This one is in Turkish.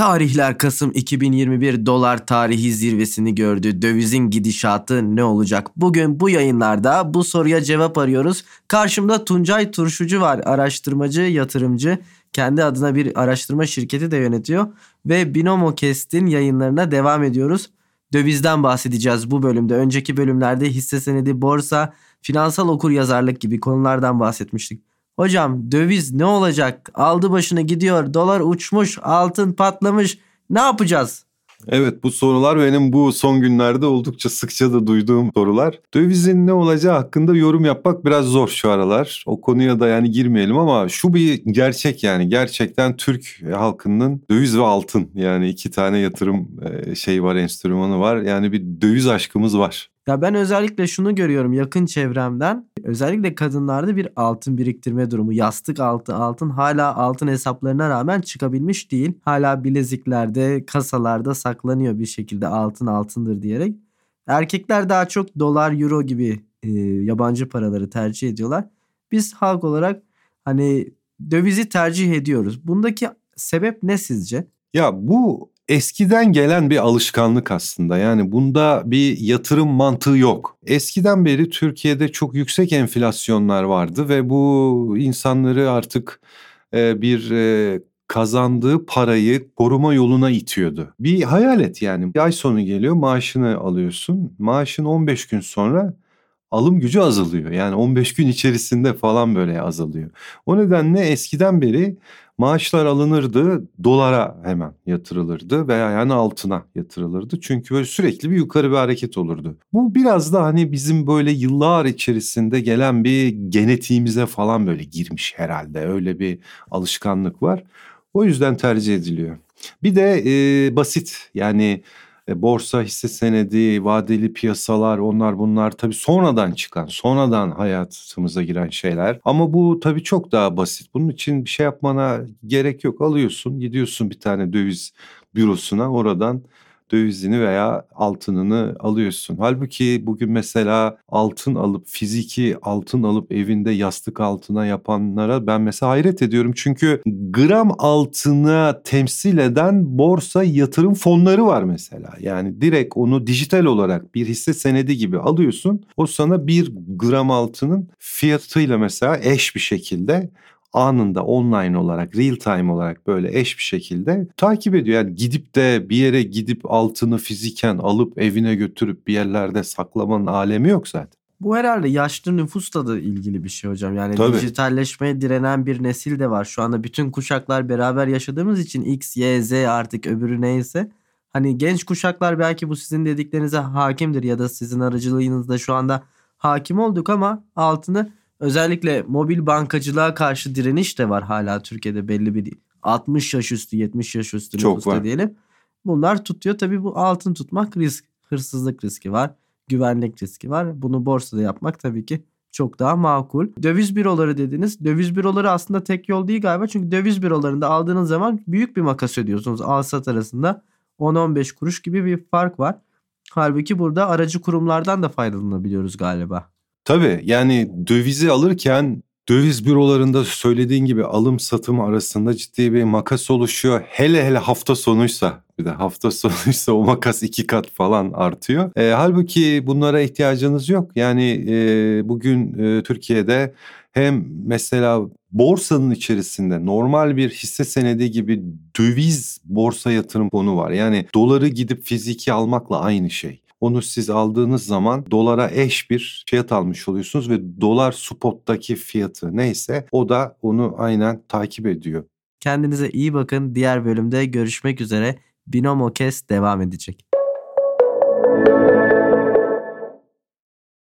Tarihler Kasım 2021 dolar tarihi zirvesini gördü. Dövizin gidişatı ne olacak? Bugün bu yayınlarda bu soruya cevap arıyoruz. Karşımda Tuncay Turşucu var. Araştırmacı, yatırımcı. Kendi adına bir araştırma şirketi de yönetiyor. Ve Binomo Kest'in yayınlarına devam ediyoruz. Dövizden bahsedeceğiz bu bölümde. Önceki bölümlerde hisse senedi, borsa, finansal okur yazarlık gibi konulardan bahsetmiştik. Hocam döviz ne olacak? Aldı başını gidiyor. Dolar uçmuş, altın patlamış. Ne yapacağız? Evet bu sorular benim bu son günlerde oldukça sıkça da duyduğum sorular. Dövizin ne olacağı hakkında yorum yapmak biraz zor şu aralar. O konuya da yani girmeyelim ama şu bir gerçek yani gerçekten Türk halkının döviz ve altın yani iki tane yatırım şey var enstrümanı var. Yani bir döviz aşkımız var. Ya ben özellikle şunu görüyorum yakın çevremden. Özellikle kadınlarda bir altın biriktirme durumu. Yastık altı altın hala altın hesaplarına rağmen çıkabilmiş değil. Hala bileziklerde, kasalarda saklanıyor bir şekilde altın altındır diyerek. Erkekler daha çok dolar, euro gibi e, yabancı paraları tercih ediyorlar. Biz halk olarak hani dövizi tercih ediyoruz. Bundaki sebep ne sizce? Ya bu eskiden gelen bir alışkanlık aslında. Yani bunda bir yatırım mantığı yok. Eskiden beri Türkiye'de çok yüksek enflasyonlar vardı ve bu insanları artık e, bir e, kazandığı parayı koruma yoluna itiyordu. Bir hayal et yani. Bir ay sonu geliyor maaşını alıyorsun. Maaşın 15 gün sonra alım gücü azalıyor. Yani 15 gün içerisinde falan böyle azalıyor. O nedenle eskiden beri maaşlar alınırdı dolara hemen yatırılırdı veya yani altına yatırılırdı. Çünkü böyle sürekli bir yukarı bir hareket olurdu. Bu biraz da hani bizim böyle yıllar içerisinde gelen bir genetiğimize falan böyle girmiş herhalde. Öyle bir alışkanlık var. O yüzden tercih ediliyor. Bir de e, basit yani e, borsa, hisse senedi, vadeli piyasalar onlar bunlar tabii sonradan çıkan, sonradan hayatımıza giren şeyler. Ama bu tabii çok daha basit. Bunun için bir şey yapmana gerek yok. Alıyorsun, gidiyorsun bir tane döviz bürosuna oradan dövizini veya altınını alıyorsun. Halbuki bugün mesela altın alıp fiziki altın alıp evinde yastık altına yapanlara ben mesela hayret ediyorum. Çünkü gram altına temsil eden borsa yatırım fonları var mesela. Yani direkt onu dijital olarak bir hisse senedi gibi alıyorsun. O sana bir gram altının fiyatıyla mesela eş bir şekilde anında online olarak real time olarak böyle eş bir şekilde takip ediyor. Yani gidip de bir yere gidip altını fiziken alıp evine götürüp bir yerlerde saklamanın alemi yok zaten. Bu herhalde yaşlı nüfusla da ilgili bir şey hocam. Yani Tabii. dijitalleşmeye direnen bir nesil de var. Şu anda bütün kuşaklar beraber yaşadığımız için X, Y, Z artık öbürü neyse. Hani genç kuşaklar belki bu sizin dediklerinize hakimdir ya da sizin aracılığınızda şu anda hakim olduk ama altını Özellikle mobil bankacılığa karşı direniş de var hala Türkiye'de belli bir 60 yaş üstü 70 yaş üstü Çok var. diyelim. Bunlar tutuyor. Tabii bu altın tutmak risk. Hırsızlık riski var. Güvenlik riski var. Bunu borsada yapmak tabii ki çok daha makul. Döviz büroları dediniz. Döviz büroları aslında tek yol değil galiba. Çünkü döviz bürolarında aldığınız zaman büyük bir makas ödüyorsunuz. Al sat arasında 10-15 kuruş gibi bir fark var. Halbuki burada aracı kurumlardan da faydalanabiliyoruz galiba. Tabii yani dövizi alırken döviz bürolarında söylediğin gibi alım satım arasında ciddi bir makas oluşuyor. Hele hele hafta sonuysa bir de hafta sonuysa o makas iki kat falan artıyor. E, halbuki bunlara ihtiyacınız yok. Yani e, bugün e, Türkiye'de hem mesela borsanın içerisinde normal bir hisse senedi gibi döviz borsa yatırım fonu var. Yani doları gidip fiziki almakla aynı şey. Onu siz aldığınız zaman dolara eş bir fiyat almış oluyorsunuz ve dolar spottaki fiyatı neyse o da onu aynen takip ediyor. Kendinize iyi bakın. Diğer bölümde görüşmek üzere. Binomo Kes devam edecek.